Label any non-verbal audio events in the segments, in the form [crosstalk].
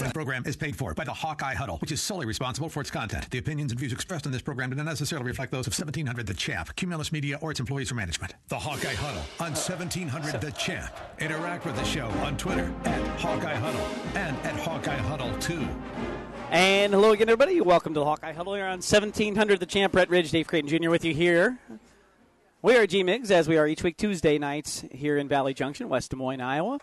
following program is paid for by the Hawkeye Huddle, which is solely responsible for its content. The opinions and views expressed in this program do not necessarily reflect those of 1700 The Champ, Cumulus Media, or its employees or management. The Hawkeye Huddle on 1700 The Champ. Interact with the show on Twitter at Hawkeye Huddle and at Hawkeye Huddle 2. And hello again, everybody. Welcome to the Hawkeye Huddle here on 1700 The Champ. Brett Ridge, Dave Creighton Jr. with you here. We are G Migs, as we are each week Tuesday nights here in Valley Junction, West Des Moines, Iowa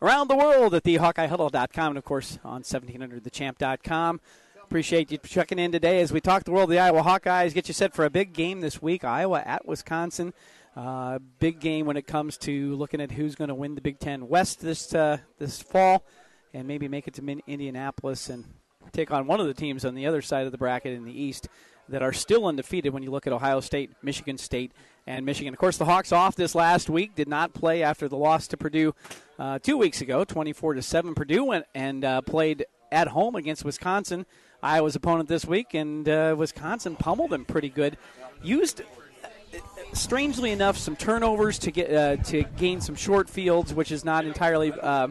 around the world at the HawkeyeHuddle.com and, of course, on 1700thechamp.com. Appreciate you checking in today as we talk the world of the Iowa Hawkeyes. Get you set for a big game this week, Iowa at Wisconsin. Uh, big game when it comes to looking at who's going to win the Big Ten West this uh, this fall, and maybe make it to Indianapolis and take on one of the teams on the other side of the bracket in the East that are still undefeated when you look at Ohio State, Michigan State, and Michigan. Of course, the Hawks off this last week did not play after the loss to Purdue uh, two weeks ago, 24 to seven. Purdue went and uh, played at home against Wisconsin, Iowa's opponent this week, and uh, Wisconsin pummeled them pretty good. Used strangely enough, some turnovers to get uh, to gain some short fields, which is not entirely uh,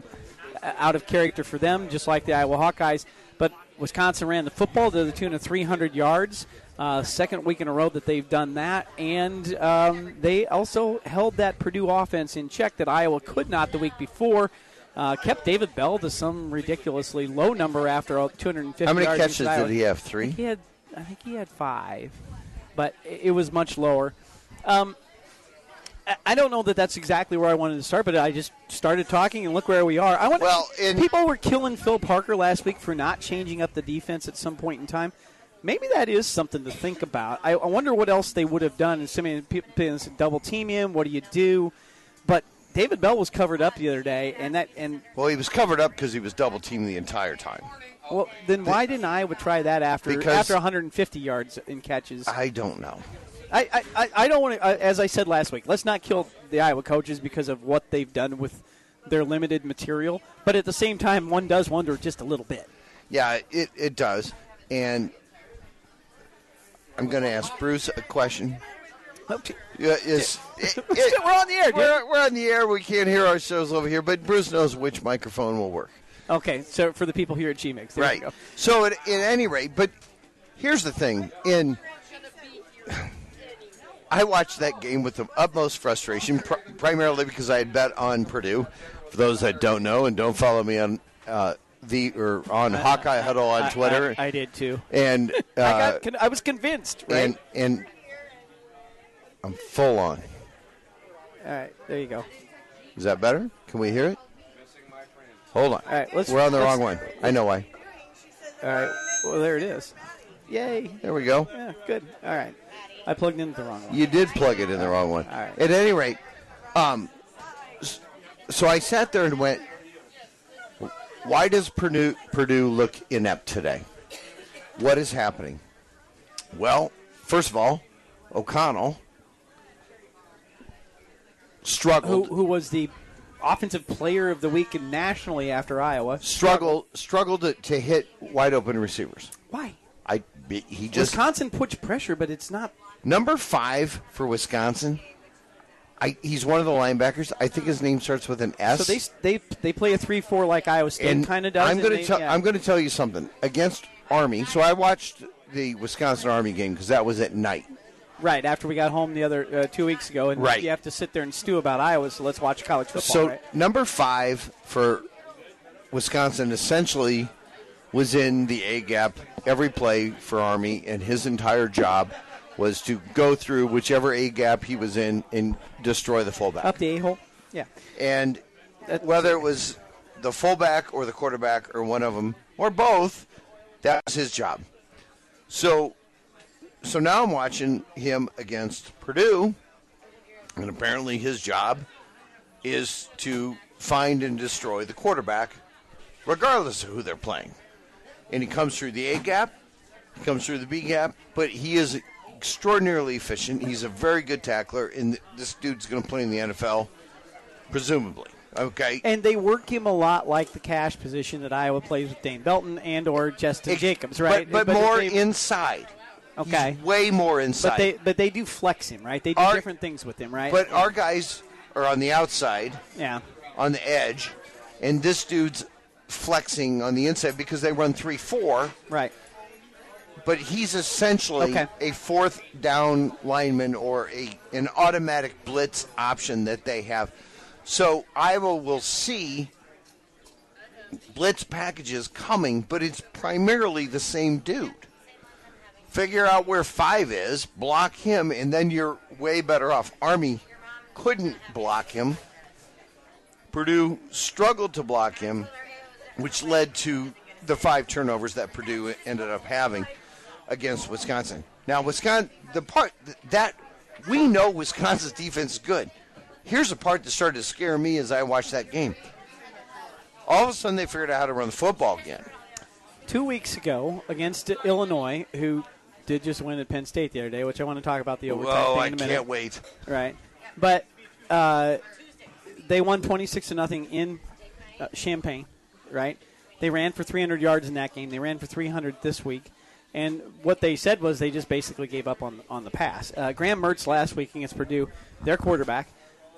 out of character for them, just like the Iowa Hawkeyes. But Wisconsin ran the football to the tune of 300 yards. Uh, second week in a row that they've done that, and um, they also held that Purdue offense in check that Iowa could not the week before. Uh, kept David Bell to some ridiculously low number after 250. How many yards catches did he have? Three. He had, I think he had five, but it was much lower. Um, I don't know that that's exactly where I wanted to start, but I just started talking, and look where we are. I want well, people were killing Phil Parker last week for not changing up the defense at some point in time maybe that is something to think about. I, I wonder what else they would have done. Assuming people double team him, what do you do? But David Bell was covered up the other day, and that and well, he was covered up because he was double teamed the entire time. Well, then why didn't Iowa try that after because after 150 yards in catches? I don't know. I, I, I don't want to, as I said last week, let's not kill the Iowa coaches because of what they've done with their limited material. But at the same time, one does wonder just a little bit. Yeah, it, it does. And I'm going to ask Bruce a question. Okay. Yeah, [laughs] it, [laughs] it, we're on the air. We're, we're, on the air. We can't hear ourselves over here, but Bruce knows which microphone will work. Okay, so for the people here at GMix, right? So, at, at any rate, but here's the thing: in I watched that game with the utmost frustration, pr- primarily because I had bet on Purdue. For those that don't know and don't follow me on uh, the or on uh, Hawkeye Huddle on Twitter. I, I, I did too. And uh, I, got, I was convinced. Right? And and I'm full on. All right, there you go. Is that better? Can we hear it? Hold on. All right, let's. We're on the wrong one. I know why. All right. Well, there it is. Yay. There we go. Yeah, good. All right. I plugged in the wrong one. You did plug it in the wrong one. All right. At any rate, um, so I sat there and went, why does Purdue, Purdue look inept today? What is happening? Well, first of all, O'Connell struggled. Who, who was the offensive player of the week nationally after Iowa? Struggled struggled to, to hit wide open receivers. Why? I he just Wisconsin puts pressure, but it's not number five for Wisconsin I, he's one of the linebackers. I think his name starts with an S. So they they they play a three four like Iowa State kind of does. I'm going to tell yeah. I'm going to tell you something against Army. So I watched the Wisconsin Army game because that was at night. Right after we got home the other uh, two weeks ago, and right. you have to sit there and stew about Iowa. So let's watch college football. So right? number five for Wisconsin essentially was in the A gap every play for Army, and his entire job was to go through whichever A gap he was in and destroy the fullback. Up the A hole? Yeah. And whether it was the fullback or the quarterback or one of them or both, that was his job. So so now I'm watching him against Purdue, and apparently his job is to find and destroy the quarterback, regardless of who they're playing. And he comes through the A gap, he comes through the B gap, but he is extraordinarily efficient. He's a very good tackler, and this dude's going to play in the NFL, presumably. Okay. And they work him a lot like the cash position that Iowa plays with Dane Belton and or Justin it, Jacobs, right? But, but, but more inside. Okay. He's way more inside. But they but they do flex him, right? They do our, different things with him, right? But our guys are on the outside. Yeah. On the edge, and this dude's flexing on the inside because they run three four, Right. But he's essentially Okay. a fourth down lineman or a an automatic blitz option that they have. So Iowa will see blitz packages coming, but it's primarily the same dude. Figure out where five is, block him, and then you're way better off. Army couldn't block him. Purdue struggled to block him, which led to the five turnovers that Purdue ended up having against Wisconsin. Now, Wisconsin, the part that we know Wisconsin's [laughs] defense is good. Here's the part that started to scare me as I watched that game. All of a sudden, they figured out how to run the football again. Two weeks ago against Illinois, who did just win at Penn State the other day, which I want to talk about the overtime Whoa, thing in a minute. I can't wait. Right. But uh, they won 26 to nothing in uh, Champaign, right? They ran for 300 yards in that game. They ran for 300 this week. And what they said was they just basically gave up on on the pass. Uh, Graham Mertz last week against Purdue, their quarterback,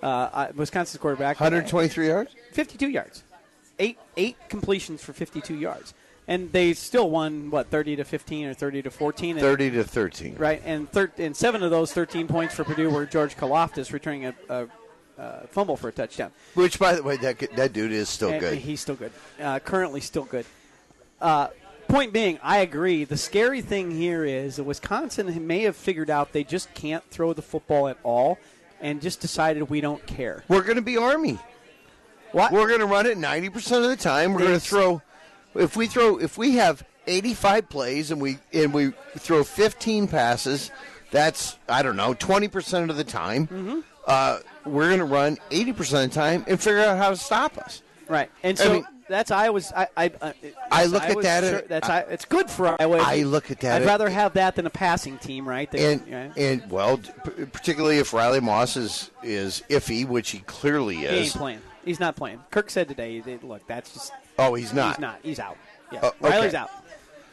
uh, uh, Wisconsin's quarterback, 123 yards? 52 yards, eight eight completions for 52 yards, and they still won what 30 to 15 or 30 to 14. And 30 to 13. right? And thir- and seven of those 13 points for Purdue were George Karlaftis returning a, a, a fumble for a touchdown. Which, by the way, that, that dude is still And good. He's still good. Uh, currently still good. Uh, point being, I agree. The scary thing here is that Wisconsin may have figured out they just can't throw the football at all, and just decided we don't care. We're going to be Army. What? We're going to run it 90% of the time. We're going to throw if we throw if we have 85 plays and we and we throw 15 passes, that's I don't know, 20% of the time. Mm-hmm. Uh, we're going to run 80% of the time and figure out how to stop us. Right, and I so mean- that's Iowa's. I I, uh, I look at that sure- that's I, it's good for Iowa. I look at that I'd rather have that than a passing team, right? And yeah. and well, particularly if Riley Moss is is iffy, which he clearly he is. ain't playing. He's not playing. Kirk said today. Look, that's just Oh, he's not. He's not. He's out. Yeah, Oh, okay. Riley's out.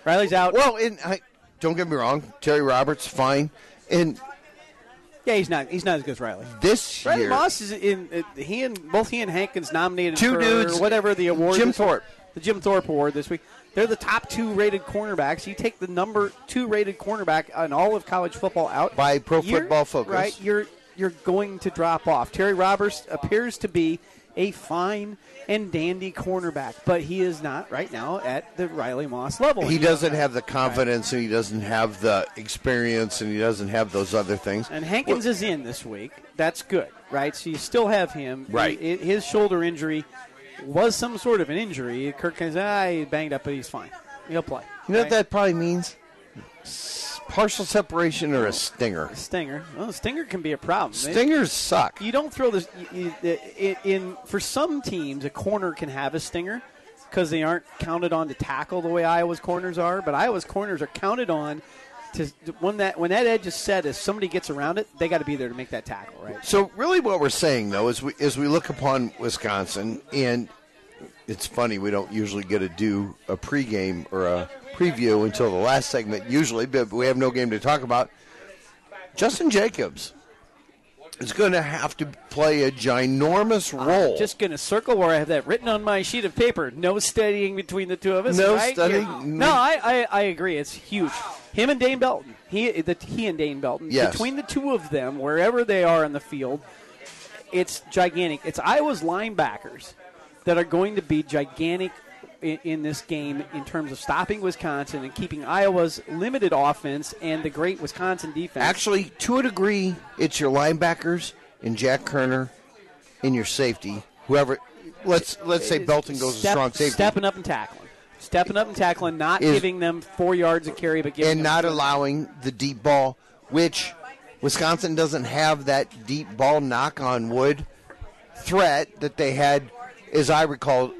Riley's out. Well, and I, don't get me wrong, Terry Roberts fine, and yeah, he's not. He's not as good as Riley. this Riley year Moss is in. Uh, he and both he and Hankins nominated Two for dudes. whatever the award. Jim Thorpe. the Jim Thorpe Award this week. They're the top two rated cornerbacks. You take the number two rated cornerback in all of college football out By Pro Football Focus. right? You're you're going to drop off. Terry Roberts appears to be a fine and dandy cornerback, but he is not right now at the Riley Moss level. he doesn't have the confidence and he doesn't have the experience and he doesn't have those other things. And Hankins is in this week. That's good, right? So you still have him. Right. He- his shoulder injury was some sort of an injury. Kirk says, ah, he banged up, but he's fine. He'll play. You know right? what that probably means? Partial separation or a stinger. Stinger. Well, Stinger can be a problem. Stingers suck. You don't throw this you, you, in, in. For some teams, a corner can have a stinger because they aren't counted on to tackle the way Iowa's corners are. But Iowa's corners are counted on to when that when that edge is set. If somebody gets around it, they got to be there to make that tackle, right? So really, what we're saying though is we is we look upon Wisconsin, and it's funny we don't usually get to do a pregame or a preview until the last segment usually, but we have no game to talk about. Justin Jacobs is going to have to play a ginormous role. Just going to circle where I have that written on my sheet of paper. No studying between the two of us. No right? studying? Yeah. No, I, I, I agree. It's huge. Him and Dane Belton. He, the, he and Dane Belton. Yes. Between the two of them, wherever they are in the field, it's gigantic. It's Iowa's linebackers that are going to be gigantic in, in this game in terms of stopping Wisconsin and keeping Iowa's limited offense and the great Wisconsin defense. Actually, to a degree, it's your linebackers and Jack Koerner and your safety. Whoever, let's let's say Belton goes Step- a strong safety, Stepping up and tackling. Stepping up and tackling, not Is- giving them four yards of carry, but giving and them not allowing the deep ball, which Wisconsin doesn't have that deep ball knock on wood threat that they had, as I recall,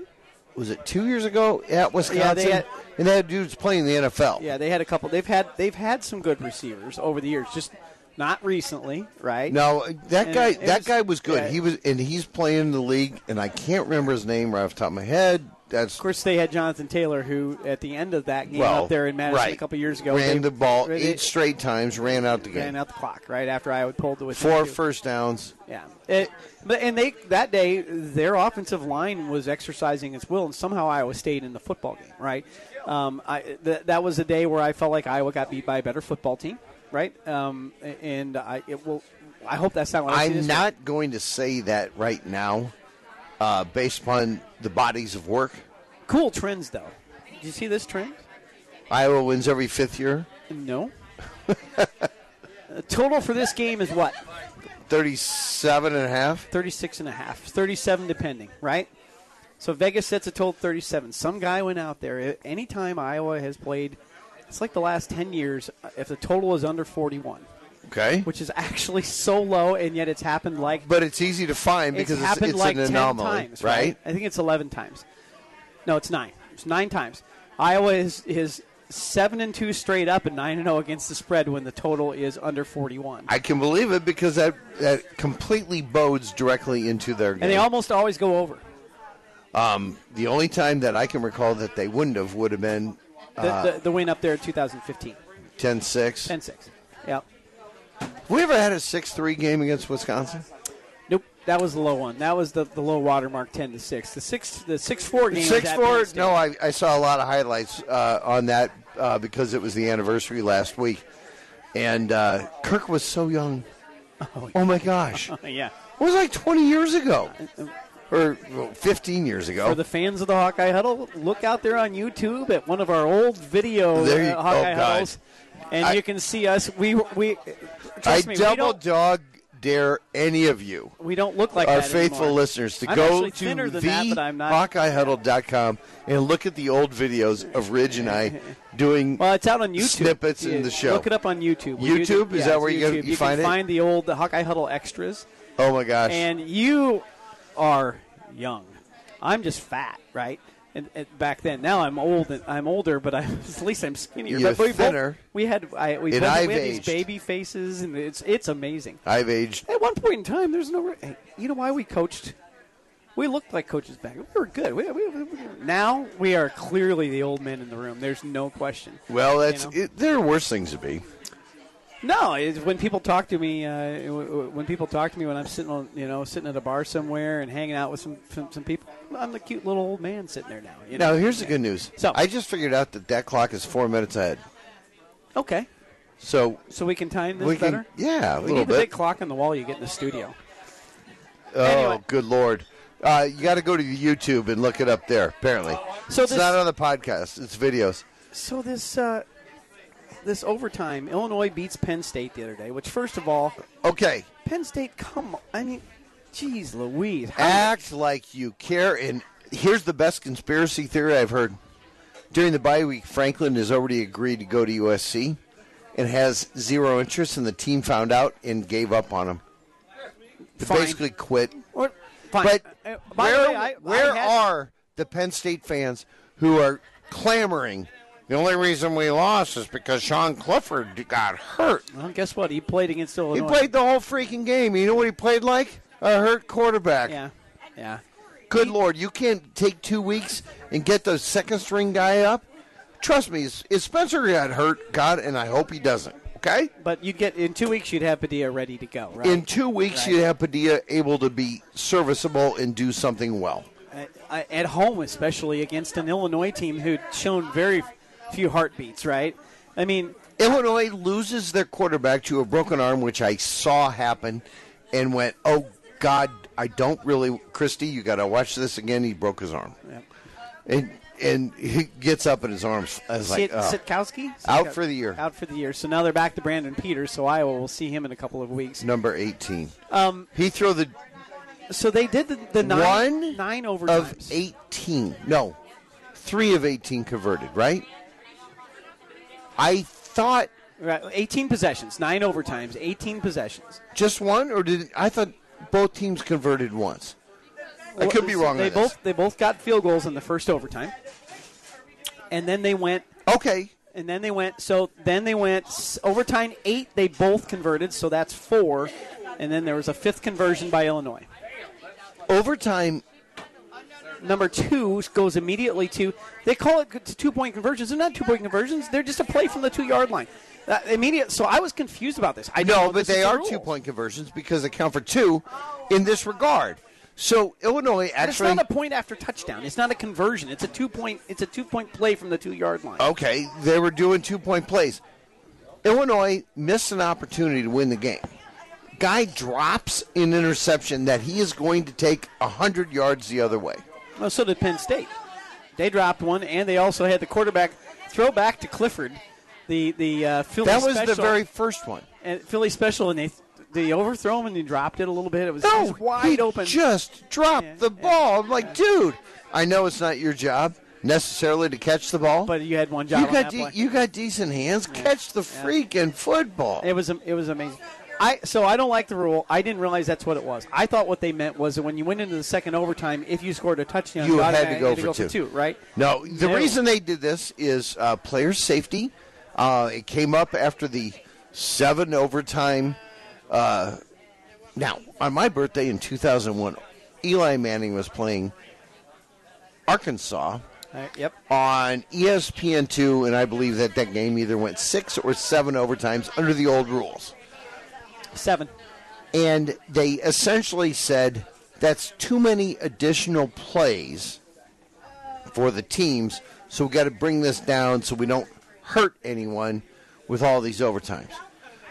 was it two years ago at Wisconsin? had- and they had dudes playing the NFL. Yeah, they had a couple. They've had they've had some good receivers over the years, just not recently, right? No, that And guy that was- guy was good. yeah. He was and he's playing in the league and I can't remember his name right off the top of my head. That's Of course, they had Jonathan Taylor, who at the end of that game well up there in Madison right. a couple years ago ran the ball eight straight times, ran out the ran game, ran out the clock right after I pulled within four first downs. Yeah, it, but and they that day their offensive line was exercising its will, and somehow Iowa stayed in the football game. Right, um, I, th- that was a day where I felt like Iowa got beat by a better football team. Right, um, and I it will. I hope that's not what I I'm this not going to say that right now, uh, based upon the bodies of work. cool trends though. Did you see this trend? Iowa wins every fifth year, No. The [laughs] total for this game is what? 37 and a half. 36 and a half 37 depending right so vegas sets a total 37 some guy went out there anytime iowa has played it's like the last 10 years uh, if the total is under 41 Okay. which is actually so low and yet it's happened like But it's easy to find because it's, happened it's like an 10 anomaly, times right? i think it's 11 times. No it's 9 it's 9 times. Iowa is, is 7 and 2 straight up and 9 and 0 against the spread when the total is under 41 I can believe it because that that completely bodes directly into their game. and they almost always go over. The only time that I can recall that they wouldn't have would have been the, uh, the, the win up there in 2015 10-6. 10-6 yep we ever had a 6-3 game against Wisconsin? Nope, that was the low one. That was the, the low water mark, ten to six. The six the six four game. Six four. No, I, I saw a lot of highlights uh, on that uh, because it was the anniversary last week, and uh, Kirk was so young. Oh, my gosh, [laughs] it yeah. was like twenty years ago, or well, fifteen years ago. For the fans of the Hawkeye Huddle, look out there on YouTube at one of our old video you- uh, Hawkeye oh, God. And I- you can see us. We we I me, double don't, dog dare any of you, we don't look like our faithful anymore. listeners, to I'm go to thinner than that, but HawkeyeHuddle.com and look at the old videos of Ridge and I [laughs] doing. Well, it's out on YouTube. Snippets in the show. Look it up on YouTube. We do YouTube? Is yeah, that where you YouTube. you find can it? find the old the Hawkeye Huddle extras. oh my gosh! and you are young. I'm just fat, right? And, and back then, now I'm old. And I'm older, but I, [laughs] at least I'm skinnier. You're but we both- thinner. we had I, we And both, I've we had these baby faces, and it's it's amazing. I've aged. At one point in time, there's no. you know why we coached? We looked like coaches back. We were good. We, we, we, now we are clearly the old men in the room. There's no question. Well, that's know? it, there are worse things to be. No, it's when people talk to me, uh, when people talk to me when I'm sitting, on, you know, sitting at a bar somewhere and hanging out with some some, some people, I'm the cute little old man sitting there now. You know? Now, here's the good news. So- I just figured out that that clock is four minutes ahead. Okay, So so we can time this we can, better. yeah, a we little need the bit. big clock on the wall you get in the studio. oh, anyway. good lord! Uh, you got to go to YouTube and look it up there. Apparently, So it's this- not on the podcast; it's videos. So this uh, this overtime, Illinois beats Penn State the other day. Which, first of all, Okay, Penn State, come on, I mean, geez, Louise, act like you care. And here's the best conspiracy theory I've heard. During the bye week, Franklin has already agreed to go to USC and has zero interest, and the team found out and gave up on him. Basically quit. Or- fine. But Uh, where, way, I, where I had, are the Penn State fans who are clamoring? The only reason we lost is because Sean Clifford got hurt. Well, guess what? He played against Illinois. He played the whole freaking game. You know what he played like? A hurt quarterback. Yeah, yeah. Good lord, you can't take two weeks and get the second string guy up. Trust me, if Spencer got hurt, God, and I hope he doesn't. Okay. But you'd get in two weeks, you'd have Padilla ready to go, right? In two weeks, Right. you have Padilla able to be serviceable and do something well. Uh, at home, especially against an Illinois team who'd shown very few heartbeats, right? I mean, Illinois loses their quarterback to a broken arm, which I saw happen, and went, "Oh God, I don't really." Christy, you got to watch this again. He broke his arm, Yep. and and he gets up in his arms. I was like, oh. Sitkowski Out for the year. Out for the year. So now they're back to Brandon Peters. So Iowa will see him in a couple of weeks. number eighteen. Um, He threw the so they did the, the nine one nine of eighteen. No, three of eighteen converted. Right. I thought Right, 18 possessions, nine overtimes, 18 possessions. just one, or did I thought both teams converted once? I could be wrong. They on this. both they both got field goals in the first overtime, and then they went Okay. and then they went. So then they went overtime eight. They both converted, so that's four, and then there was a fifth conversion by Illinois. overtime number two goes immediately to. They call it two point conversions. They're not two point conversions. They're just a play from the two yard line. Uh, immediate. So I was confused about this. I No, know but they are rules. two point conversions because they count for two in this regard. So Illinois But It's not a point after touchdown. It's not a conversion. It's a two point. It's a two point play from the two yard line. Okay, they were doing two point plays. Illinois missed an opportunity to win the game. Guy drops an interception that he is going to take 100 yards the other way. Well, so did Penn State. They dropped one, and they also had the quarterback throw back to Clifford, the the uh, Philly special. That was special, the very first one. and Philly special, and they they overthrow him and he dropped it a little bit. It was, it was wide he open. just dropped Yeah, the yeah, ball. I'm like, dude, I know it's not your job necessarily to catch the ball, but you had one job you got de- you got decent hands. Catch the freaking football. It was it was amazing. I so I don't like the rule. I didn't realize that's what it was. I thought what they meant was that when you went into the second overtime, if you scored a touchdown, You had to automatically go had for two. right? No, the No. reason they did this is uh, player safety. Uh, it came up after the seven overtime. Uh, now, on my birthday in 2001, Eli Manning was playing Arkansas yep. on E ESPN2, and I believe that that game either went six or seven overtimes under the old rules. Seven. And they essentially said that's too many additional plays for the teams, so we got to bring this down so we don't hurt anyone with all these overtimes.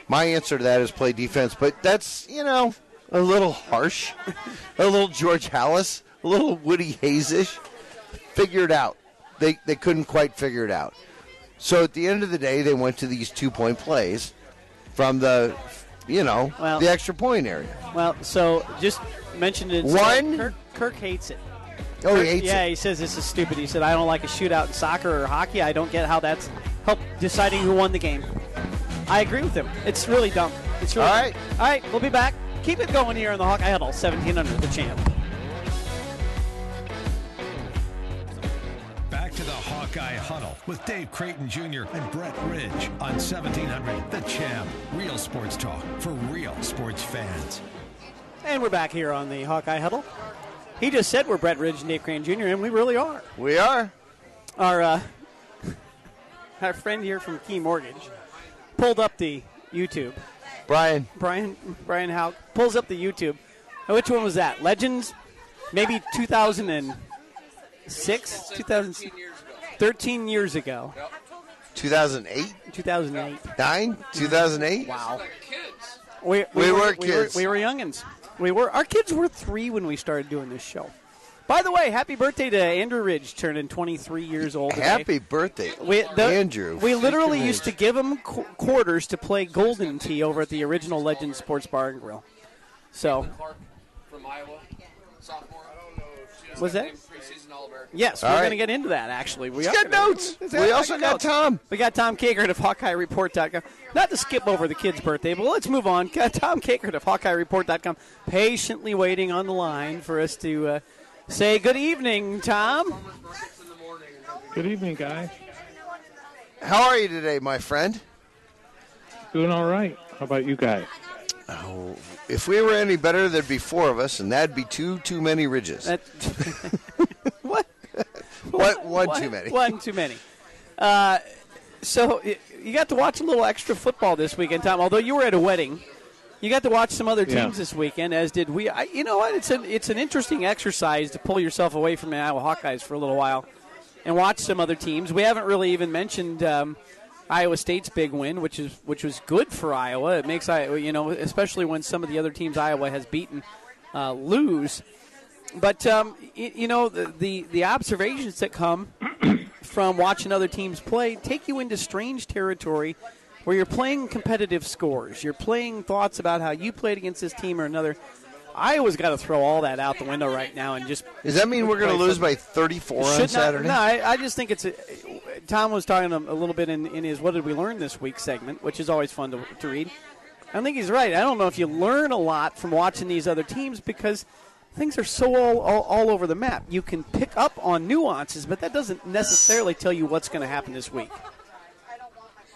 My answer to that is play defense, but that's, you know, a little harsh, a little George Halas, a little Woody Hayesish. Figure it out. They, they couldn't quite figure it out. So at the end of the day, they went to these two point plays from the, you know, Well- the extra point area. Well, so just mentioned it. One- Kirk, Kirk hates it. Oh, Kirk- he hates it. yeah, it. he says this is stupid. He said I don't like a shootout in soccer or hockey. I don't get how that's help deciding who won the game. I agree with him. It's really dumb. It's really All dumb. right. All right, we'll be back. Keep it going here in the Hawkeye Huddle, 1700, the champ. To Hawkeye Huddle with Dave Creighton Jr. and Brett Ridge on 1700 The Champ. Real sports talk for real sports fans. And we're back here on the Hawkeye Huddle. He just said we're Brett Ridge and Dave Crane Jr., and we really are. We are. Our uh, [laughs] our friend here from Key Mortgage pulled up the YouTube. Brian, Brian Brian Howe pulls up the YouTube. Now, which one was that? Legends? Maybe 2006? 2000, 13 years ago. 2008, 2008. 9, 2008. Wow. We, We were kids. We were, we were youngins. We were. Our kids were three when we started doing this show. By the way, happy birthday to Andrew Ridge, turning 23 years old. today. Happy birthday, We, the- Andrew. We literally used to give him qu- quarters to play Golden Tee over at the original Legend Sports Bar and Grill. So, from Iowa, sophomore. Was that? preseason all-yes All we're right. going to get into that, actually. We He's are got gonna- notes. He's We also got notes. Tom. We got Tom Kakert of HawkeyeReport.com. Not to skip over the kid's birthday, but let's move on. Got Tom Kakert of HawkeyeReport.com patiently waiting on the line for us to uh, say good evening, Tom. Good evening, guys. How are you today, my friend? Doing all right. How about you guys? If we were any better, there'd be four of us, and that'd be two too many ridges. That, [laughs] [laughs] what? One, one One- too many. One too many. Uh, so you got to watch a little extra football this weekend, Tom. Although you were at a wedding, you got to watch some other teams Yeah. this weekend, as did we. I, you know what? It's an it's an interesting exercise to pull yourself away from the Iowa Hawkeyes for a little while and watch some other teams. We haven't really even mentioned. Um, Iowa State's big win, which is which was good for Iowa. It makes Iowa, you know, especially when some of the other teams Iowa has beaten uh, lose. But um, y- you know the, the the observations that come [clears throat] from watching other teams play take you into strange territory where you're playing competitive scores. You're playing thoughts about how you played against this team or another. Iowa's got to throw all that out the window right now and just. Does that mean we're going to lose by 34 on not- Saturday? no, I, I just think it's. A, Tom was talking a, a little bit in, in his "What did we learn this week?" segment, which is always fun to, to read. I think he's right. I don't know if you learn a lot from watching these other teams because things are so all, all, all over the map. You can pick up on nuances, but that doesn't necessarily tell you what's going to happen this week.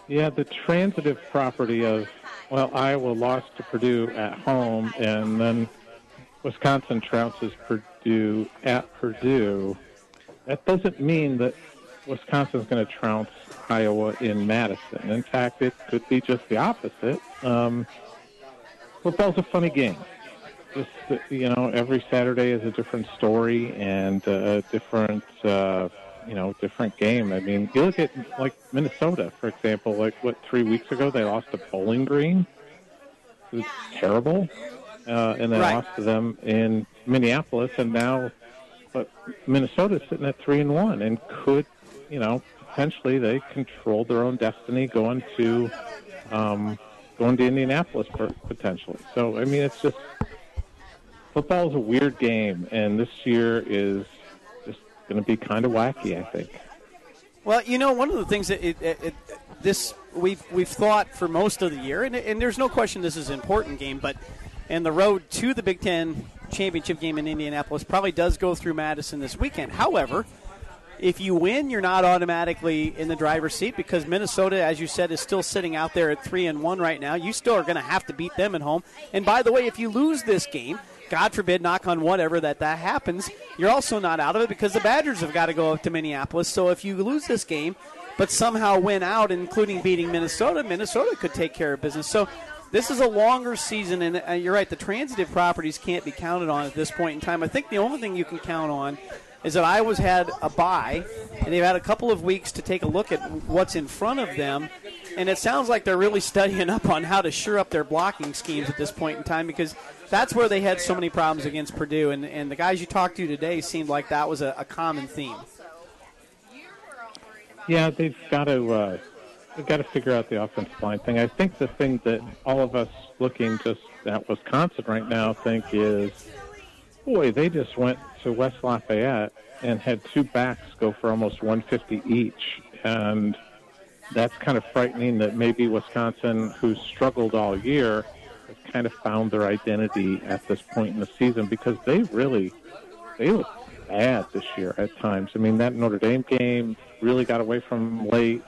Yeah, the transitive property of, well, Iowa lost to Purdue at home and then Wisconsin trounces Purdue at Purdue, that doesn't mean that Wisconsin's going to trounce Iowa in Madison. In fact, it could be just the opposite. Um, football's a funny game. Just you know, every Saturday is a different story and a different, uh, you know, different game. I mean, you look at like Minnesota, for example. Like what three weeks ago they lost to Bowling Green. It was terrible, uh, and they Right. lost to them in Minneapolis, and now, but Minnesota's sitting at three and one, and could, you know, potentially they control their own destiny going to, um, going to Indianapolis potentially. So I mean, it's just football is a weird game, and this year is just going to be kind of wacky. I think. Well, you know, one of the things that it, it, it, this we've we've thought for most of the year, and, and there's no question this is an important game, but and the road to the Big Ten championship game in Indianapolis probably does go through Madison this weekend. However, if you win, you're not automatically in the driver's seat because Minnesota, as you said, is still sitting out there at three and one right now. You still are going to have to beat them at home. And by the way, if you lose this game, God forbid, knock on whatever that that happens, you're also not out of it because the Badgers have got to go up to Minneapolis. So if you lose this game, but somehow win out, including beating Minnesota, Minnesota could take care of business. So this is a longer season, and uh, you're right. The transitive properties can't be counted on at this point in time. I think the only thing you can count on is that Iowa's had a bye, and they've had a couple of weeks to take a look at what's in front of them. And it sounds like they're really studying up on how to shore up their blocking schemes at this point in time because that's where they had so many problems against Purdue. And, and the guys you talked to today seemed like that was a, a common theme. Yeah, they've got to uh, they've got to figure out the offensive line thing. I think the thing that all of us looking just at Wisconsin right now think is, boy, they just went to West Lafayette and had two backs go for almost 150 each, and that's kind of frightening. That maybe Wisconsin, who's struggled all year, has kind of found their identity at this point in the season because they really they look bad this year at times. I mean, that Notre Dame game really got away from late,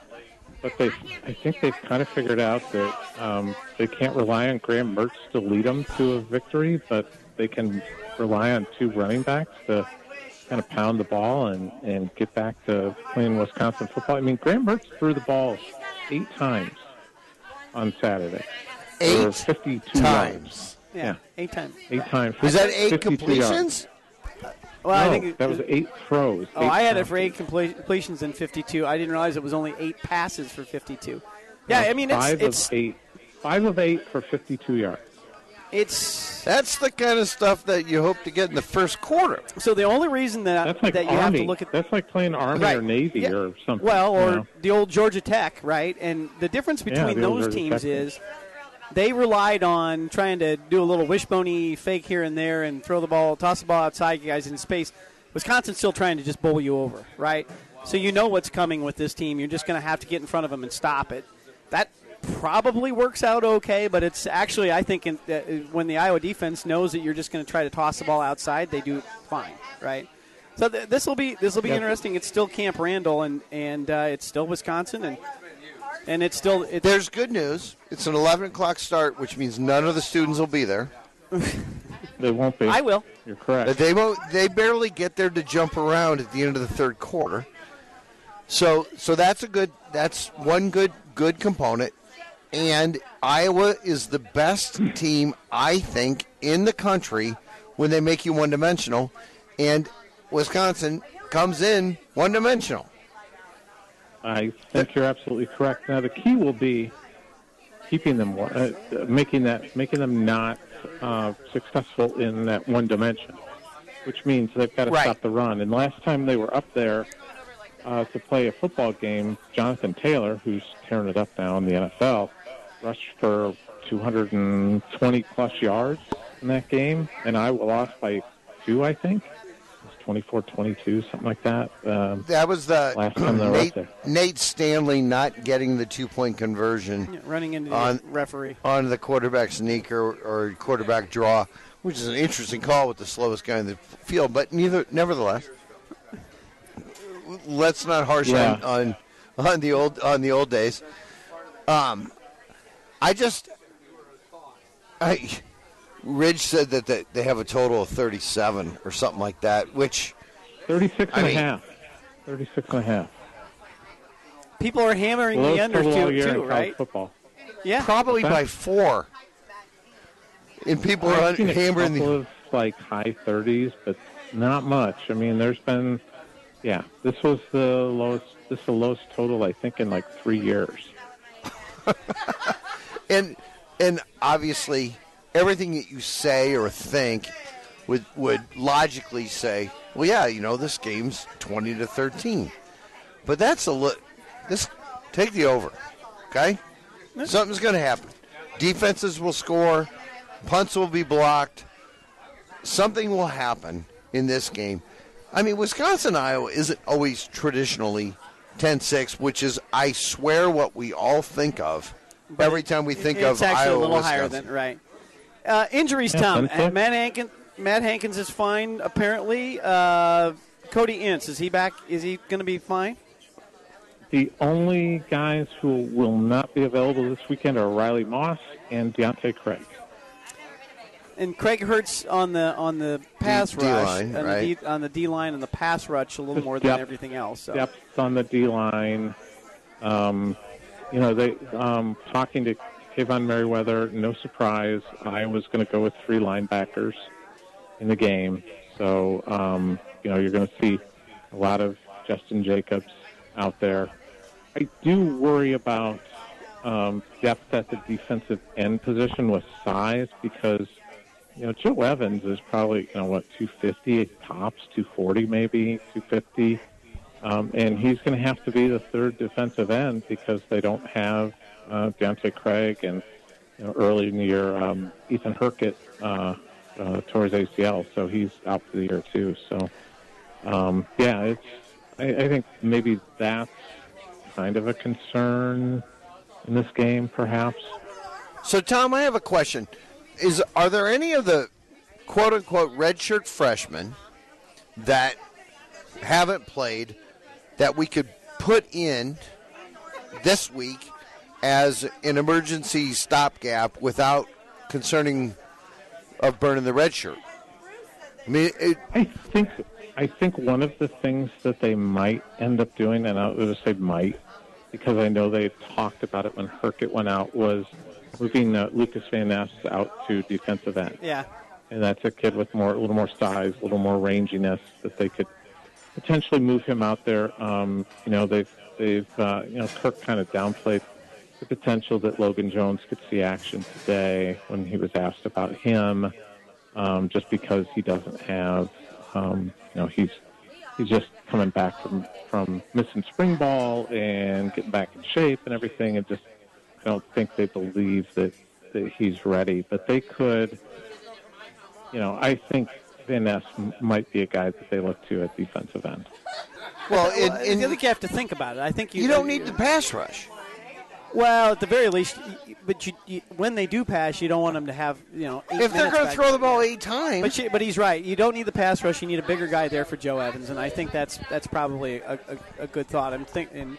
but they, I think they've kind of figured out that um, they can't rely on Graham Mertz to lead them to a victory, but they can rely on two running backs to kind of pound the ball and, and get back to playing Wisconsin football. I mean, Graham Mertz threw the ball eight times on Saturday. for Eight 52 yards. times. Yeah, Yeah. eight times. Eight times. Was that eight 52 yards. Completions? Well, I think it- that was eight throws. Oh, eight I had it for eight completions in 52. I didn't realize it was only eight passes for 52. Yeah, I mean it's five it's of eight, five of eight for 52 yards. it's That's the kind of stuff that you hope to get in the first quarter. so the only reason that That's like that you Army. have to look at That's like playing Army Right. or Navy Yeah. or something. well, you or know? the old Georgia Tech, right? And the difference Yeah, between the those Georgia teams Tech is they relied on trying to do a little wishbony fake here and there and throw the ball, toss the ball outside, you guys in space. Wisconsin's still trying to just bowl you over, right? So you know what's coming with this team. You're just going to have to get in front of them and stop it. That probably works out okay, but it's actually I think in, uh, when the Iowa defense knows that you're just going to try to toss the ball outside, they do fine, right? So th- this will be this will be Yeah. interesting. It's still Camp Randall and and uh, it's still Wisconsin and and it's still it's, There's good news. It's an 11 o'clock start, which means none of the students will be there. [laughs] they won't be. I will. You're correct. They won't. They barely get there to jump around at the end of the third quarter. So, so that's a good. That's one good good component. And Iowa is the best team I think in the country when they make you one dimensional, and Wisconsin comes in one dimensional. I think you're absolutely correct. Now the key will be keeping them, uh, making that, making them not uh, successful in that one dimension, which means they've got to Right. stop the run. And last time they were up there uh, to play a football game, Jonathan Taylor, who's tearing it up now in the NFL, rushed for 220 plus yards in that game, and Iowa lost by two, I think. It 24-22, something like that. Um, That was the Last time they were Nate, up there. Nate Stanley not getting the two point conversion. Yeah, running into On- the referee. on the quarterback sneak or, or quarterback draw, which is an interesting call with the slowest guy in the field. But neither, nevertheless, let's not harsh Yeah. on, on on the old on the old days. Um, I just, I Ridge said that they, they have a total of 37 or something like that, which 36 I and a mean- half. 36 and a half. People are hammering Lowest the under total too, year in too college right? football. Yeah. probably What's by four. And people are I've un- seen a hammering couple the. of like high 30s, but not much. I mean, there's been, yeah, this was the lowest. This is the lowest total I think in like three years. [laughs] And and obviously, everything that you say or think would would logically say, well, yeah, you know, this game's 20 to 13. But that's a li- this take the over, okay? Something's going to happen. Defenses will score, punts will be blocked. Something will happen in this game. I mean, Wisconsin Iowa isn't always traditionally 10-6, which is I swear what we all think of every time we think it's of actually Iowa a little Wisconsin. higher than right. Uh, injuries, Yeah, Tom. ten six. Matt Hankins, Matt Hankins is fine apparently. Uh, Cody Ince is he back? Is he going to be fine? The only guys who will not be available this weekend are Riley Moss and Deontae Craig. And Craig Hurts on the on the pass D rush line, on, right. the D, on the D line and the pass rush a little Just more than everything else. So. Depth on the D line. Um, you know, they um, talking to Kaevon Merriweather. No surprise, I was going to go with three linebackers in the game. So um, you know, you're going to see a lot of Justin Jacobs out there. I do worry about um, depth at the defensive end position with size because you know Joe Evans is probably you know what 250 tops 240 maybe 250 um, and he's going to have to be the third defensive end because they don't have uh, Craig and you know, early in the year um, Ethan Hurkett uh, uh, tore his ACL so he's out for the year too so um, yeah it's I, I think maybe that's kind of a concern in this game perhaps. So, Tom, I have a question: Is are there any of the quote unquote redshirt freshmen that haven't played that we could put in this week as an emergency stopgap without concerning of burning the red shirt? I mean, it, I think I think one of the things that they might end up doing, and I'll just say might, because I know they talked about it when Hurkett went out, was moving uh, Lucas Van Ness out to defensive end, Yeah. and that's a kid with more, a little more size, a little more ranginess that they could potentially move him out there. Um, you know, they've they've uh, you know Kirk kind of downplayed the potential that Logan Jones could see action today when he was asked about him um, just because he doesn't have, um, you know, he's he's just coming back from from missing spring ball and getting back in shape and everything, and just I don't think they believe that that he's ready. But they could, you know, I think Van Ness might be a guy that they look to at defensive end. well, Well, and, I and think you have to think about it. I think you you don't need the pass rush. Well, at the very least, y- y- but you, you, when they do pass, you don't want them to have you know. Eight If they're going to throw the ball eight times, But she, but he's right. You don't need the pass rush. You need a bigger guy there for Joe Evans, and I think that's that's probably a, a, a good thought. I'm thinking.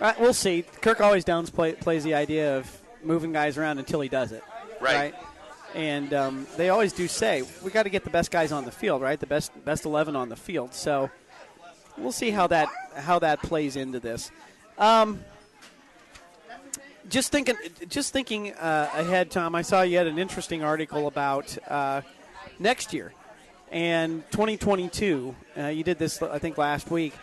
Uh, we'll see. Kirk always downs play, plays the idea of moving guys around until he does it. Right. And um, they always do say we got to get the best guys on the field, right? The best best eleven on the field. So we'll see how that how that plays into this. Um, just thinking, just thinking uh, ahead, Tom. I saw you had an interesting article about uh, next year and 2022. Uh, you did this, I think, last week.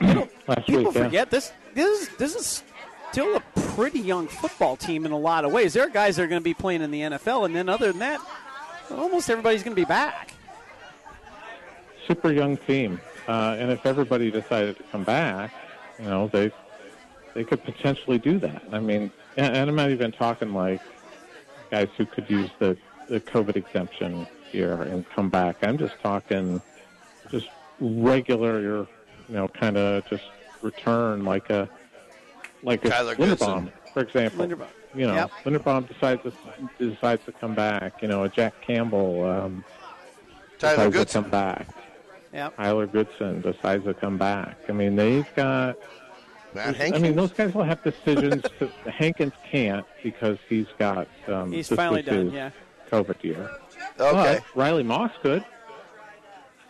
Last People week, yeah. forget this. This is this is still a pretty young football team in a lot of ways. There are guys that are going to be playing in the NFL, and then other than that, almost everybody's going to be back. super young team, uh, and if everybody decided to come back, you know, they they could potentially do that. I mean, and, and I'm not even talking like guys who could use the the COVID exemption here and come back. I'm just talking just regular, you know, kind of just return like a like a Kyler Linderbaum, Goodson. for example. Linderbaum. You know, Yep. Linderbaum decides to decides to come back. You know, a Jack Campbell. Um, Tyler decides to come back. Yep. Tyler Goodson decides to come back. I mean, they've got. Matt I mean, those guys will have decisions. to, Hankins can't because he's got. Um, He's finally done. Yeah. COVID year. Okay. But Riley Moss could.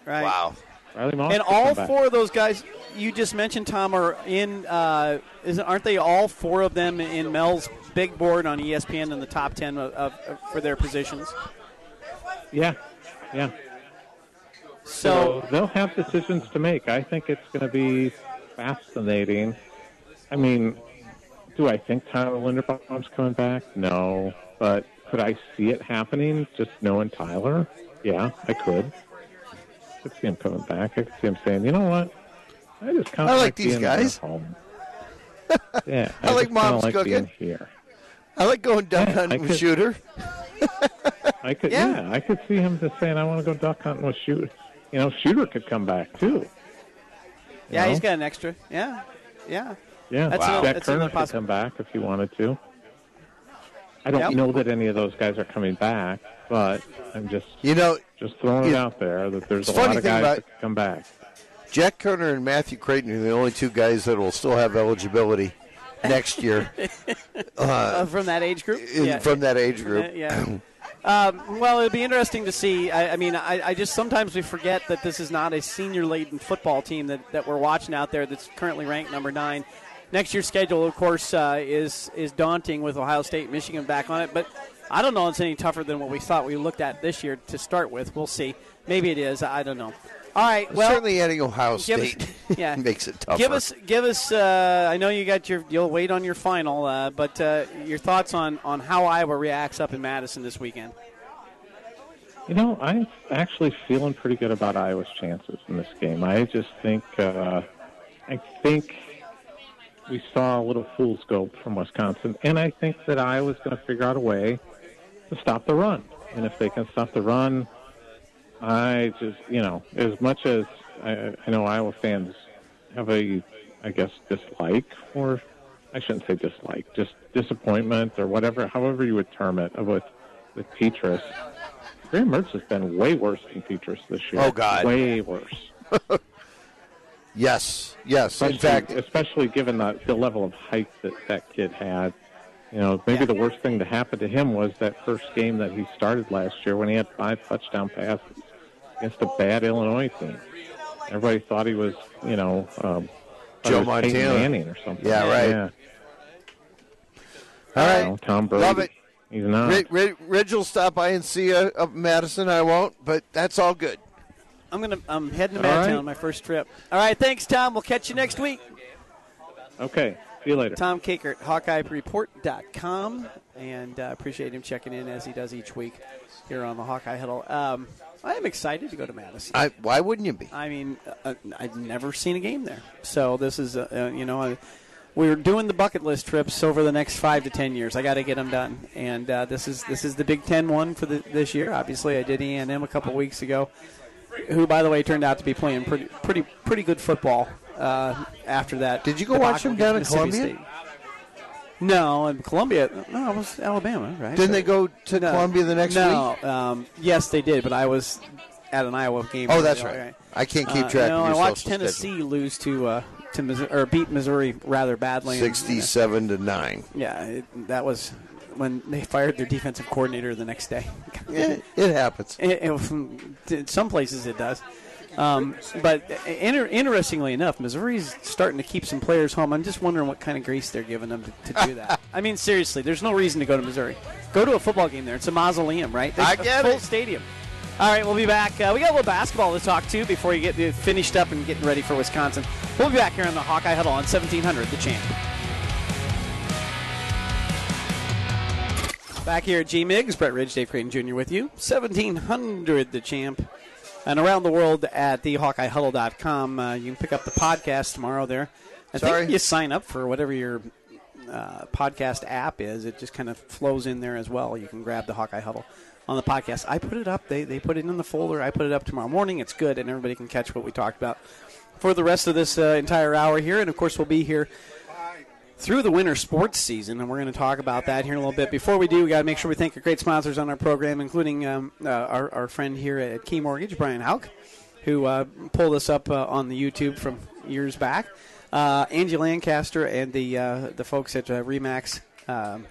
Right. Wow. Riley Moss. And could all come back. four of those guys you just mentioned, Tom, are in. Uh, is aren't they all four of them in Mel's big board on ESPN in the top ten of, of, of- for their positions? Yeah, yeah. So So they'll have decisions to make. I think it's going to be fascinating. I mean, do I think Tyler Linderbaum's coming back? No, but could I see it happening? Just knowing Tyler, yeah, I could. I could see him coming back. I could see him saying, "You know what? I just kind of like these being guys." at home." [laughs] yeah, I like just kinda mom's like cooking. being here. I like going duck Yeah, hunting I with shooter. I could, Yeah. yeah. I could see him just saying, "I want to go duck hunting with Shooter." You know, Shooter could come back too. yeah, know? he's got an extra. Yeah, yeah. Yeah, That's Jack another- that's Koerner could come back if he wanted to. I don't Yep. know that any of those guys are coming back, but I'm just You know, just throwing it Yeah. out there that there's a lot of guys about- that could come back. Jack Koerner and Matthew Creighton are the only two guys that will still have eligibility next year [laughs] Uh, from that age group. in, yeah. from that age group. Yeah. um, well, it'll be interesting to see. I, I mean, I, I just sometimes we forget that this is not a senior-laden football team that, that we're watching out there that's currently ranked number nine. Next year's schedule, of course, uh, is is daunting with Ohio State, and Michigan back on it. But I don't know it's any tougher than what we thought we looked at this year to start with. We'll see. Maybe it is. I don't know. All right. Well, Certainly adding Ohio give us- State [laughs] yeah. [laughs] makes it tougher. Give us, give us. Uh, I know you got your. You'll wait on your final, uh, but uh, your thoughts on on how Iowa reacts up in Madison this weekend. You know, I'm actually feeling pretty good about Iowa's chances in this game. I just think uh, I think we saw a little fool's gold from Wisconsin, and I think that Iowa's going to figure out a way to stop the run. And if they can stop the run, I just you know, as much as I, I know Iowa fans have a, I guess, dislike or I shouldn't say dislike, just disappointment or whatever, however you would term it, with with Petras. Graham Mertz has been way worse than Petras this year. Oh, God. way worse. [laughs] yes, yes. In Especially, fact, especially given the, the level of hype that that kid had. You know, maybe the worst thing to happen to him was that first game that he started last year when he had five touchdown passes against a bad Illinois team. Everybody thought he was, you know, um, Joe Peyton Montana. Manning or something. Yeah, right. Yeah. all right. You know, Tom Brady. Love it. He's not. Rid, Rid, Ridge will stop by and see you up in Madison. I won't, but that's all good. I'm gonna. I'm heading to All Madtown right. on my first trip. All right. Thanks, Tom. We'll catch you next week. Okay. See you later. Tom Kakert, HawkeyeReport.com, and uh, appreciate him checking in as he does each week here on the Hawkeye Huddle. Um, I am excited to go to Madison. I, why wouldn't you be? I mean, uh, I've never seen a game there, so this is, uh, uh, you know, uh, we're doing the bucket list trips over the next five to ten years. I got to get them done, and uh, this is this is the Big Ten one for the, this year. Obviously, I did E and M a couple weeks ago, who, by the way, turned out to be playing pretty pretty pretty good football. Uh, after that, Did you go watch them down in Columbia? State. No, in Columbia. No, it was Alabama, right? Didn't they go to No. Columbia the next no, week? Um, yes, they did, but I was at an Iowa game. Oh, that's earlier, right. I can't keep Uh, track know, of I watched Tennessee schedule. lose to uh, to Missouri, or beat Missouri rather badly. and- Sixty-seven to nine. Yeah, it, that was when they fired their defensive coordinator the next day. [laughs] Yeah, it happens. It- it- in some places it does. Um, but inter- interestingly enough, Missouri's starting to keep some players home. I'm just wondering what kind of grace they're giving them to, to do that. [laughs] I mean, seriously, there's no reason to go to Missouri. Go to a football game there. It's a mausoleum, right? There's I a get full it. stadium. All right, we'll be back. Uh, we got a little basketball to talk to before you get finished up and getting ready for Wisconsin. We'll be back here on the Hawkeye Huddle on 1700, the champ. Back here at G Migs, Brett Ridge, Dave Creighton Jr. with you. 1700, the champ. And around the world at thehawkeyehuddle.com. Uh, you can pick up the podcast tomorrow there. I Sorry. think you sign up for whatever your uh, podcast app is. It just kind of flows in there as well. You can grab the Hawkeye Huddle on the podcast. I put it up. They, they put it in the folder. I put it up tomorrow morning. It's good, and everybody can catch what we talked about for the rest of this uh, entire hour here. And, of course, we'll be here through the winter sports season, and we're going to talk about that here in a little bit. Before we do, we got to make sure we thank our great sponsors on our program, including um, uh, our, our friend here at Key Mortgage, Brian Hauk, who uh, pulled us up uh, on the YouTube from years back. Uh, Angie Lancaster and the uh, the folks at uh, Remax um,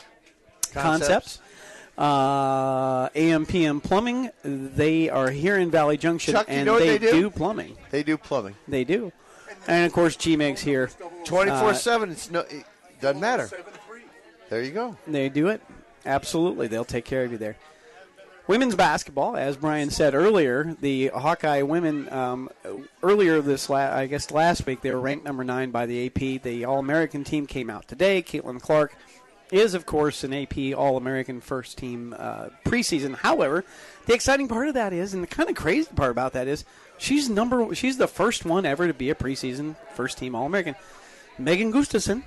Concepts. Uh, AMPM Plumbing, they are here in Valley Junction, Chuck, you and know they, they do? plumbing. They do plumbing. They do. And of course, G Meg's here. 24 7. It's no, doesn't matter. There you go. They do it. Absolutely. They'll take care of you there. Women's basketball, as Brian said earlier, the Hawkeye women um, earlier this la- I guess last week they were ranked number nine by the AP. The All American team came out today. Caitlin Clark is of course an AP All American first team uh, preseason. However, the exciting part of that is, and the kind of crazy part about that is, she's number she's the first one ever to be a preseason first team All American. Megan Gustafson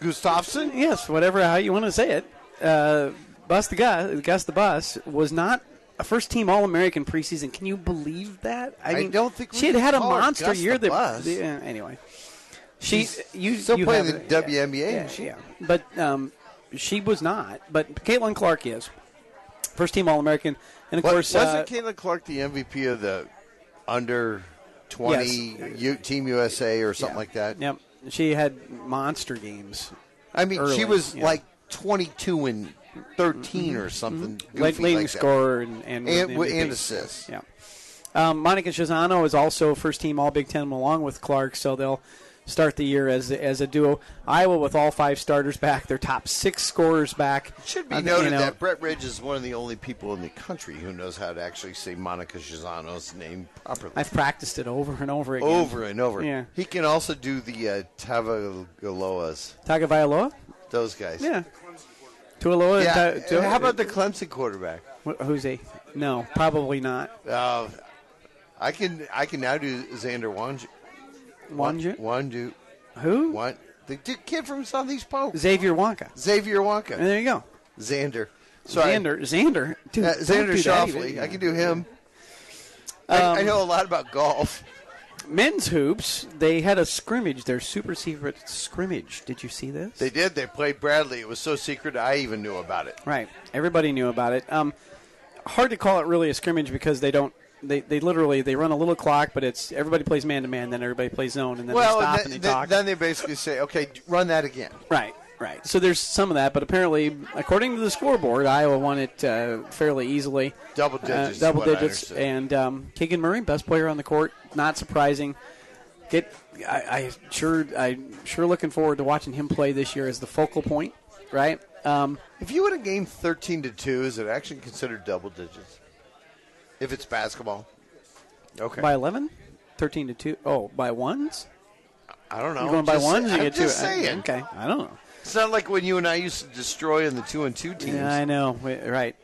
Gustafson? yes, whatever how you want to say it. Uh, Bus the Gus, Gus the Bus was not a first team All American preseason. Can you believe that? I don't think she had had a monster Gus year. the that Bus. yeah, anyway, she She's you still you playing the WNBA, Yeah, she? yeah. but um, she was not. But Caitlin Clark is first team All American, and of What- course, wasn't uh, Caitlin Clark the MVP of the under 20 Yes. U, Team USA or something yeah. like that? Yep, she had monster games. I mean, Early, she was yeah. like 22 and 13 or something. Mm-hmm. Leading like scorer and and, And, with wi- MVP. and assists. Yeah. Um, Monika Czinano is also first team All Big Ten along with Clark, so they'll start the year as as a duo. Iowa with all five starters back, their top six scorers back. It should be Uh, you noted know, that Brett Ridge is one of the only people in the country who knows how to actually say Monika Czinano's name properly. I've practiced it over and over again. over and over. Yeah. He can also do the uh, Tavaloas, Tagovailoa? those guys. Yeah. Tualoa? Yeah. Ta- Tu- How about the Clemson quarterback? Wh- Who's he? No, probably not. Uh, I can I can now do Xander Wanju. Wanju. Who? One. The kid from Southeast Polk. Xavier Wonka. Xavier Wonka. And there you go. Xander. Sorry. Xander. Xander. Dude, Uh, Xander Shoffley. I can do him. I, Um, I know a lot about golf. Men's hoops, they had a scrimmage, their super secret scrimmage. Did you see this? They did. They played Bradley. It was so secret I even knew about it. Right. Everybody knew about it. Um, hard to call it really a scrimmage because they don't. They, they literally they run a little clock, but it's everybody plays man to man, then everybody plays zone, and then well, they stop and they talk. then they basically say, "Okay, run that again." right, right. So there's some of that, but apparently, according to the scoreboard, Iowa won it uh, fairly easily, Double uh, digits. is double digits, and um, Keegan Murray, best player on the court. Not surprising. Get, I, I sure, I sure looking forward to watching him play this year as the focal point. Right. Um, If you win a game thirteen to two, is it actually considered double digits? If it's basketball, okay. By 11? 13 to 2. Oh, by ones? I don't know. You're going by Just say- ones? You I'm get two. just uh, saying. Okay, I don't know. It's not like when you and I used to destroy in the two and two teams. Yeah, I know. Wait, Right.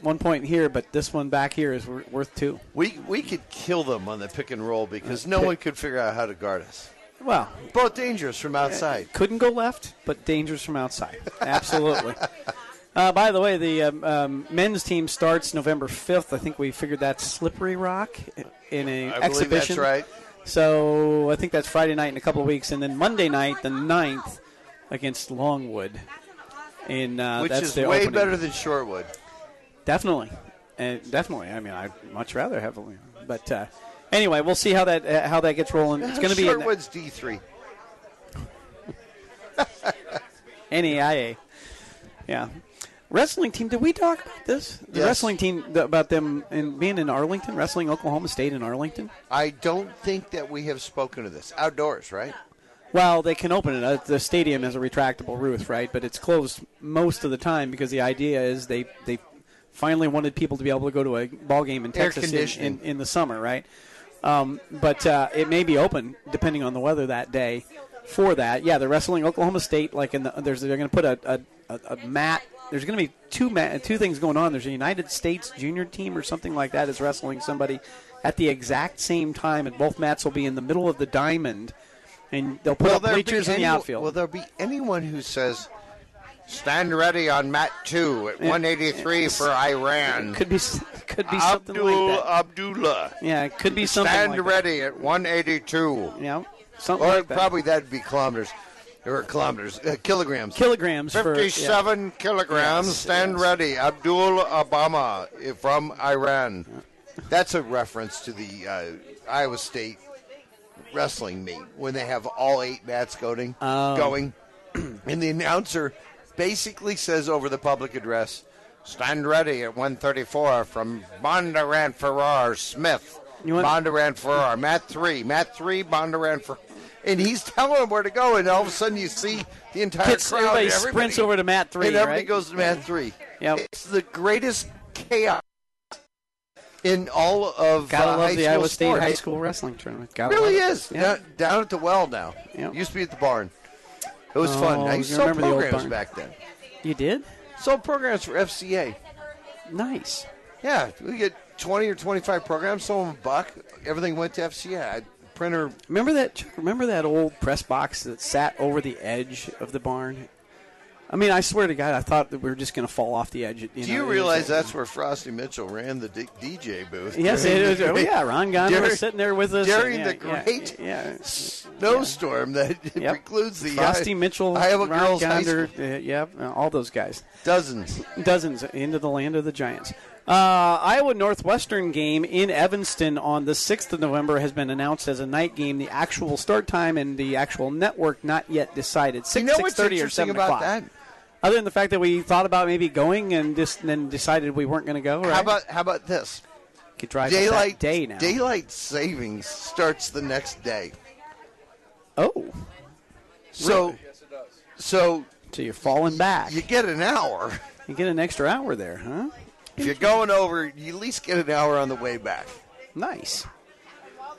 One point here, but this one back here is wor- worth two. we we could kill them on the pick and roll because uh, no pick- one could figure out how to guard us. Well, Both dangerous from uh, outside. couldn't go left, but dangerous from outside. Absolutely. [laughs] uh, by the way, the um, um, men's team starts November 5th. I think we figured that's Slippery Rock in a I believe exhibition. that's right. So I think that's Friday night in a couple of weeks, and then Monday night, the 9th, against Longwood. In uh, Which that's is way opening. better than Shortwood. Definitely, and definitely. I mean, I'd much rather have, a. but uh, anyway, we'll see how that uh, how that gets rolling. It's going to be Shortwood's D three. NAIA. Yeah, wrestling team. Did we talk about this? The Yes. wrestling team about them in being in Arlington, wrestling Oklahoma State in Arlington. I don't think that we have spoken of this outdoors, right? Well, they can open it. Uh, The stadium has a retractable roof, right? But it's closed most of the time because the idea is they they finally wanted people to be able to go to a ball game in Air Texas in, in, in the summer, right? Um, but uh, it may be open depending on the weather that day for that. Yeah, they're wrestling Oklahoma State. Like in the there's they're going to put a, a, a mat. There's going to be two ma- two things going on. There's a United States junior team or something like that is wrestling somebody at the exact same time, and both mats will be in the middle of the diamond. And they'll put up there be bleachers in the outfield. Will there be anyone who says, "Stand ready on mat two at 183 for Iran"? Could be could be something Abdul like that. Abdullah. Yeah, it could be something Stand like ready at 182. Yeah, something Or like that. probably that'd be kilometers, or kilometers, uh, kilograms. kilograms for yeah. 57 kilograms. Yes, Stand yes. ready. Abdul Obama eh, from Iran. That's a reference to the uh, Iowa State wrestling meet when they have all eight mats going. Oh. Going, [clears throat] and the announcer basically says over the public address, Stand ready at 134 from Bondurant Farrar Smith. You want- Bondurant Farrar. mat 3. mat 3, Bondurant Farrar. And he's [laughs] telling them where to go, and all of a sudden you see the entire Gets- crowd. everybody and sprints over to mat 3, And everybody right? goes to mat 3. Yep. It's the greatest chaos in all of Gotta uh, love high the school Iowa State high school wrestling tournament. Gotta really it. is. Yeah. Down, down at the well now. Yep. Used to be at the barn. It was Oh, fun. I used to sell remember the old programs back then. You did? Sold programs for FCA. Nice. Yeah, we get 20 or 25 programs, some of them a buck. Everything went to FCA. I, printer. Remember that? Remember that old press box that sat over the edge of the barn? I mean, I swear to God, I thought that we were just going to fall off the edge. You Do know, you realize that's where Frosty Mitchell ran the D- DJ booth? Yes, it was. Oh, yeah, Ron During- was sitting there with us during yeah, the yeah, great yeah, snowstorm that [laughs] Yep. precludes the Frosty I- Mitchell, Iowa Ron girls school. uh, yeah, uh, all those guys. Dozens. dozens into the land of the giants. Uh, Iowa Northwestern game in Evanston on the 6th of November has been announced as a night game. The actual start time and the actual network not yet decided. 6, you know what's 6:30 or interesting 7 about o'clock. that? Other than the fact that we thought about maybe going and just then decided we weren't going to go. Right? How about how about this? Could drive up that Daylight day now? Daylight savings starts the next day. oh, So so so you're falling back. you get an hour. You get an extra hour there, huh? If you're going over, you at least get an hour on the way back. Nice.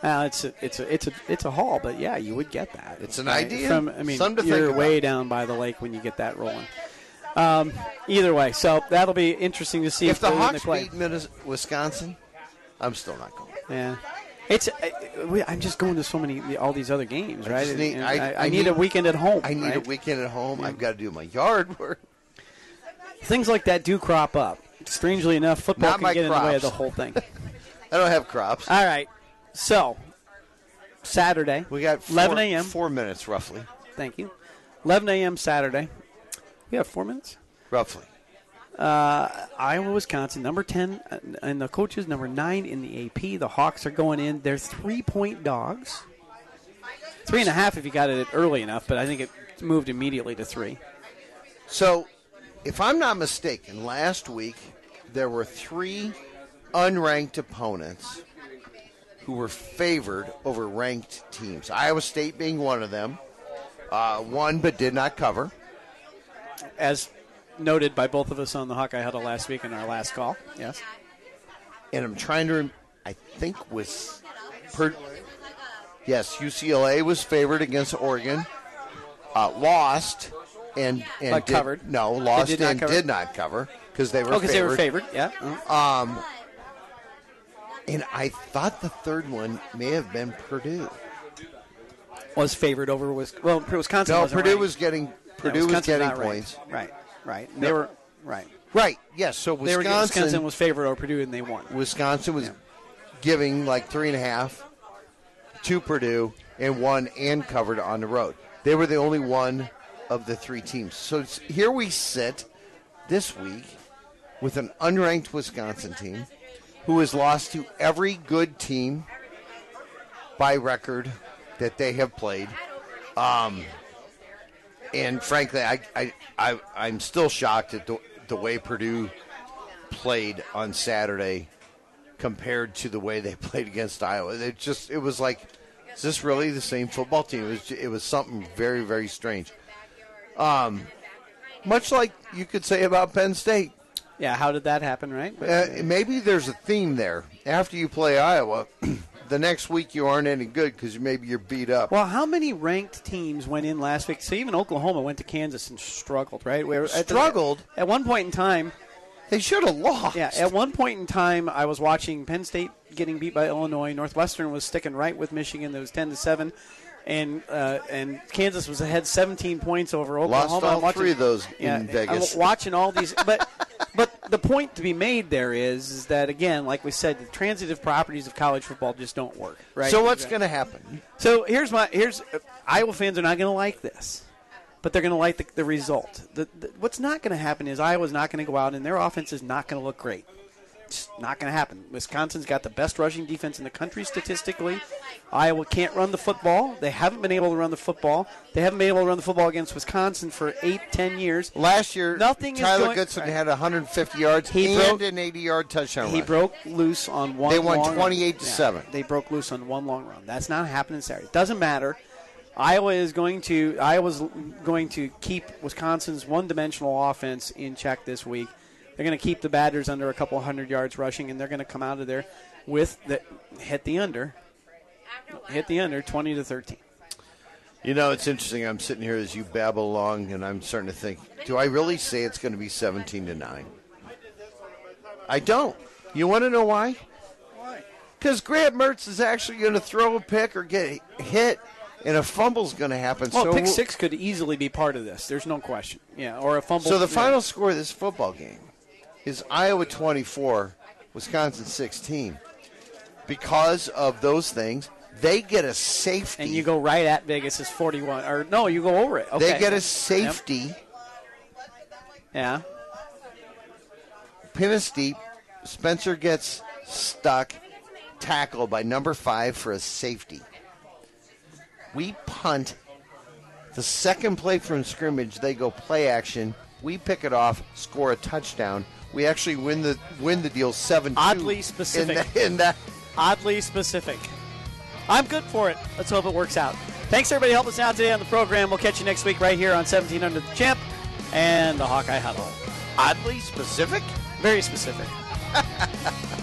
Well, it's a, it's a, it's a, it's a haul, but yeah, you would get that. It's an Right? idea. From, I mean, you're way down by the lake when you get that rolling. Um, either way, so that'll be interesting to see If the Hawks play. beat Minnes- Wisconsin, I'm still not going. Yeah. It's. I, I'm just going to so many all these other games, right? just need- I- I, I need, a weekend at home. I need a weekend at home. I've got to do my yard [laughs] work. Things like that do crop up. Strangely enough, football Not can get in the way of the whole thing. [laughs] I don't have crops. all right. So Saturday, We got four, 11 a.m. Four minutes, roughly. Thank you. 11 a.m. Saturday. We have four minutes. Roughly. Iowa, Wisconsin, number 10, uh, and the coaches number 9 in the AP. The Hawks are going in. They're three point dogs. Three and a half if you got it early enough, but I think it moved immediately to three. So, if I'm not mistaken, last week there were three unranked opponents who were favored over ranked teams. Iowa State being one of them. Uh, won but did not cover. As noted by both of us on the Hawkeye Huddle last week in our last call. Yes. And I'm trying to. Rem- I think was. Per- yes, UCLA was favored against Oregon. Uh, lost and and But did- covered. No, lost did not and cover? did not cover because they were Oh, because they were favored. favored. Yeah. Oh. And I thought the third one may have been Purdue. Was favored over Wisconsin. well Wisconsin. No, Purdue ranked. was getting Yeah, Purdue was getting points. Right. Right. They No. were right. Right. Yes. So They were Wisconsin, Wisconsin was favored over Purdue and they won. Wisconsin was Yeah. giving like three and a half to Purdue and won and covered on the road. They were the only one of the three teams. So here we sit this week with an unranked Wisconsin team who has lost to every good team by record that they have played. Um, and frankly, I, I, I, I'm still shocked at the, the way Purdue played on Saturday compared to the way they [laughs] played against Iowa. It just it was like, is this really the same football team? It was it was something very very strange. Um, much like you could say about Penn State. Yeah. How did that happen? Right. Uh, maybe there's a theme there. After you play Iowa, [clears throat] the next week you aren't any good because maybe you're beat up. Well, how many ranked teams went in last week? So even Oklahoma went to Kansas and struggled, right? Where at the- Struggled? at one point in time. they should have lost. Yeah, at one point in time, I was watching Penn State getting beat by Illinois. Northwestern was sticking right with Michigan. There was ten to seven, and uh, and Kansas was ahead 17 points over Oklahoma. Lost all I'm watching, three of those yeah, in Vegas. I'm watching all these, but but the point to be made there is is that again, like we said, the transitive properties of college football just don't work. Right. So what's going to happen? So here's my here's uh, Iowa fans are not going to like this, but they're going to like the, the result. The, the, what's not going to happen is Iowa's not going to go out and their offense is not going to look great. It's not going to happen. Wisconsin's got the best rushing defense in the country statistically. Iowa can't run the football. They haven't been able to run the football. They haven't been able to run the football against Wisconsin for eight, ten years. Last year, Nothing Tyler going- Goodson right. had 150 yards He and broke- an 80-yard touchdown He run. broke loose on one. They won long run. 28 to Yeah, 7. They broke loose on one long run. That's not happening Saturday. Doesn't matter. Iowa is going to Iowa's going to keep Wisconsin's one-dimensional offense in check this week. They're going to keep the Badgers under a couple hundred yards rushing, and they're going to come out of there with the hit the under, hit the under, twenty to thirteen. You know, it's interesting. I'm sitting here as you babble along, and I'm starting to think: Do I really say it's going to be 17 to nine? I don't. You want to know why? Why? Because Grant Mertz is actually going to throw a pick or get hit, and a fumble's going to happen. Well, so pick six could easily be part of this. There's no question. Yeah, or a fumble. So the yeah. final score of this football game is Iowa 24, Wisconsin 16. Because of those things, they get a safety. and you go right at Vegas is 41, or no, you go over it. Okay. They get a Yep. safety. Yeah. pin is deep. Spencer gets stuck, tackled by number five for a safety. We punt. The second play from scrimmage, they go play action. We pick it off, score a touchdown. We actually win the win the deal seven. Oddly specific. In, the, in that, Oddly specific. I'm good for it. Let's hope it works out. Thanks, everybody, helping us out today on the program. We'll catch you next week right here on 1700 The Champ and the Hawkeye Huddle. oddly specific. Very specific. [laughs]